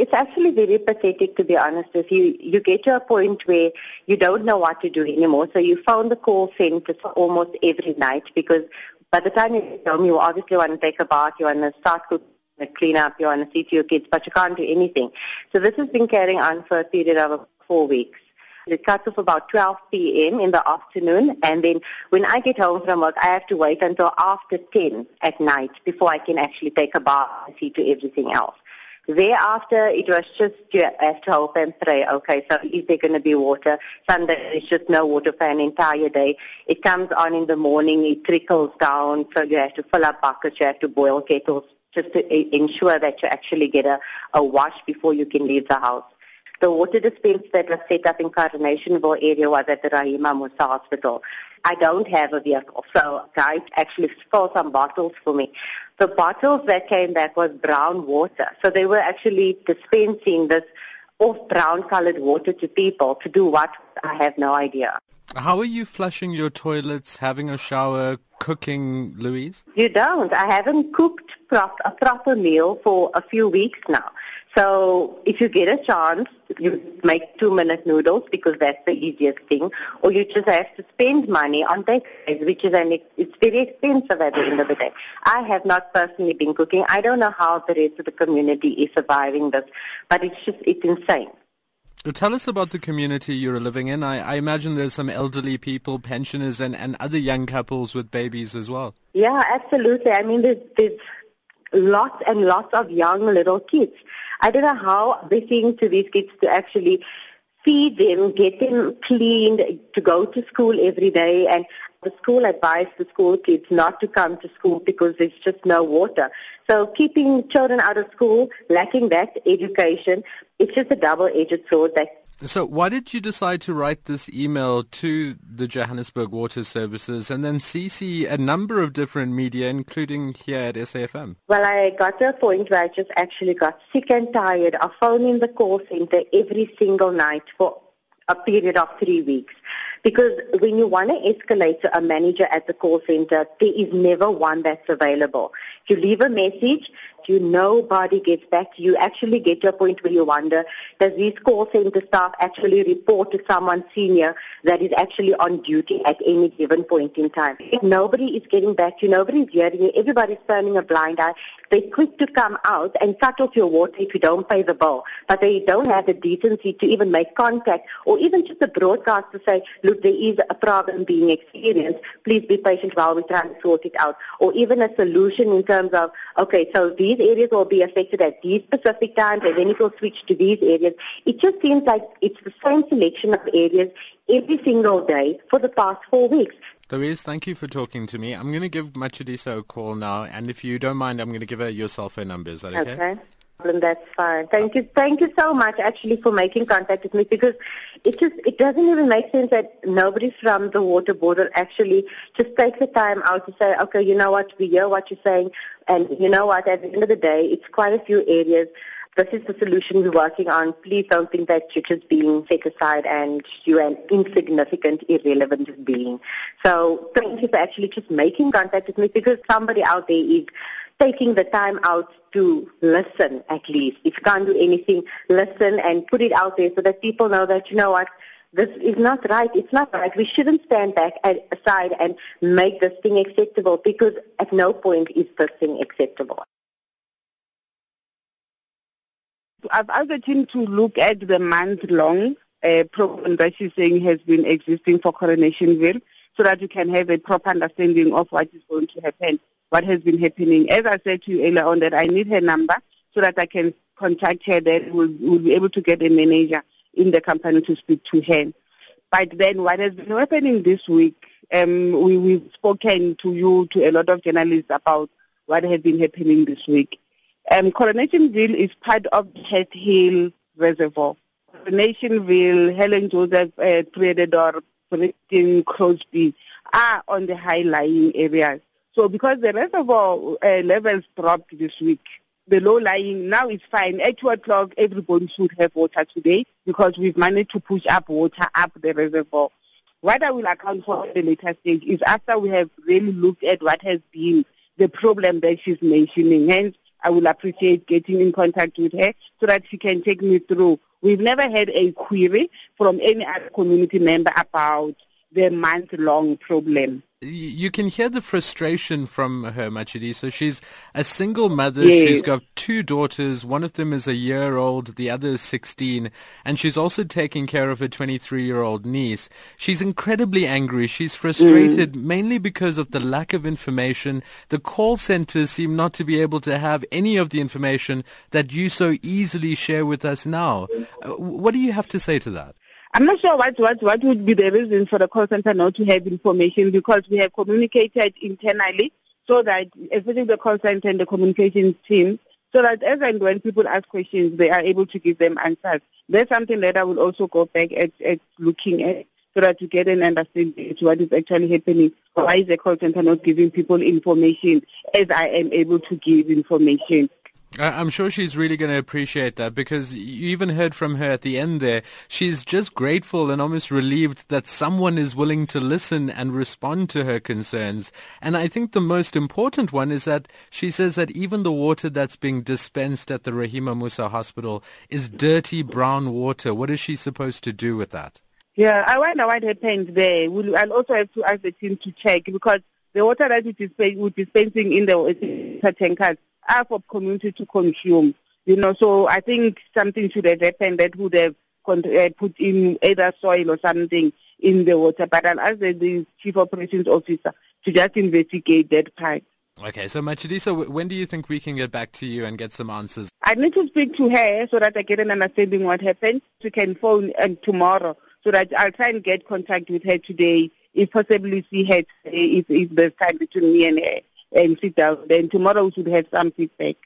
It's actually very pathetic to be honest with you. You get to a point where you don't know what to do anymore. So you phone the call centers almost every night because by the time you get home, you obviously want to take a bath, you want to start cooking, clean up, you want to see to your kids, but you can't do anything. So this has been carrying on for a period of four weeks. It cuts off about 12 p.m. in the afternoon, and then when I get home from work, I have to wait until after 10 at night before I can actually take a bath and see to everything else. Thereafter, it was just you have to hope and pray. Okay, so is there going to be water? Sunday, there's just no water for an entire day. It comes on in the morning, it trickles down, so you have to fill up buckets, you have to boil kettles just to ensure that you actually get a, a wash before you can leave the house. The water dispenser that was set up in Coronationville area was at the Rahima Moosa Hospital. I don't have a vehicle, so guys actually stole some bottles for me. The bottles that came back was brown water, so they were actually dispensing this off brown colored water to people to do what I have no idea. How are you flushing your toilets, having a shower, cooking, Louise? You don't. I haven't cooked prop- a proper meal for a few weeks now. So if you get a chance, you make two-minute noodles because that's the easiest thing, or you just have to spend money on takeaways, which is an it's very expensive at the end of the day. I have not personally been cooking. I don't know how the rest of the community is surviving this, but it's just it's insane. Tell us about the community you're living in. I, I, imagine there's some elderly people, pensioners, and, and other young couples with babies as well. Yeah, absolutely. I mean, there's, there's lots and lots of young little kids. I don't know how they seem to these kids to actually feed them, get them cleaned, to go to school every day. And the school advised the school kids not to come to school because there's just no water. So keeping children out of school, lacking that education, it's just a double-edged sword that so why did you decide to write this email to the Johannesburg Water Services and then CC a number of different media, including here at SAFM? Well, I got to a point where I just actually got sick and tired of phoning the call center every single night for a period of three weeks. Because when you want to escalate to a manager at the call center, there is never one that's available. You leave a message, you nobody gets back you. Actually get to a point where you wonder, does these call center staff actually report to someone senior that is actually on duty at any given point in time? If nobody is getting back to you, nobody's hearing you, everybody's turning a blind eye. They're quick to come out and cut off your water if you don't pay the bill. But they don't have the decency to even make contact or even just a broadcast to say, look, there is a problem being experienced. Please be patient while we try to sort it out. Or even a solution in terms of, okay, so these areas will be affected at these specific times and then it will switch to these areas. It just seems like it's the same selection of areas every single day for the past four weeks. Louise, thank you for talking to me. I'm going to give Matshidiso a call now, and if you don't mind, I'm going to give her your cell phone number. Is that okay? Okay. That's fine. Thank you. Thank you so much, actually, for making contact with me because it just it doesn't even make sense that nobody from the water board will actually just take the time out to say, okay, you know what, we hear what you're saying, and you know what, at the end of the day, it's quite a few areas this is the solution we're working on. Please don't think that you're just being set aside and you're an insignificant, irrelevant being. So thank you for actually just making contact with me because somebody out there is taking the time out to listen at least. If you can't do anything, listen and put it out there so that people know that, you know what, this is not right. It's not right. We shouldn't stand back and aside and make this thing acceptable because at no point is this thing acceptable. I've asked team to look at the month-long uh, program that she's saying has been existing for Coronationville so that you can have a proper understanding of what is going to happen, what has been happening. As I said to you earlier on that I need her number so that I can contact her that will will be able to get a manager in the company to speak to her. But then what has been happening this week, um, we, we've spoken to you, to a lot of journalists about what has been happening this week. Um, Coronationville is part of the Hill Reservoir. Coronationville, Helen Joseph, uh, Predador, Brixton, Crosby are on the high-lying areas. So because the reservoir uh, levels dropped this week, the low-lying now is fine. At 2 o'clock, everybody should have water today because we've managed to push up water up the reservoir. What I will account for at the later stage is after we have really looked at what has been the problem that she's mentioning. Hence, I will appreciate getting in contact with her so that she can take me through. We've never had a query from any other community member about the month-long problem you can hear the frustration from her, Matshidiso. She's a single mother. Yes. She's got two daughters. One of them is a year old. The other is 16. And she's also taking care of her 23 year old niece. She's incredibly angry. She's frustrated mm. mainly because of the lack of information. The call centers seem not to be able to have any of the information that you so easily share with us now. Uh, what do you have to say to that? I'm not sure what, what, what would be the reason for the call center not to have information because we have communicated internally so that, especially the call center and the communications team, so that as and when people ask questions, they are able to give them answers. That's something that I will also go back at, at looking at so that to get an understanding to what is actually happening. Why is the call center not giving people information as I am able to give information? I'm sure she's really going to appreciate that because you even heard from her at the end there. She's just grateful and almost relieved that someone is willing to listen and respond to her concerns. And I think the most important one is that she says that even the water that's being dispensed at the Rahima Moosa Hospital is dirty brown water. What is she supposed to do with that? Yeah, I wonder what happened there. We'll, I'll also have to ask the team to check because the water that we're dispensing in the tankers are for community to consume. You know, so I think something should have happened that would have uh, put in either soil or something in the water. But I'll ask the, chief operations officer to just investigate that part. Okay, so Matshidiso, when do you think we can get back to you and get some answers? I need to speak to her so that I get an understanding what happened. She can phone uh, tomorrow so that I'll try and get contact with her today, if possibly see her today, if, if there's time between me and her and sit down. Then tomorrow we should have some feedback.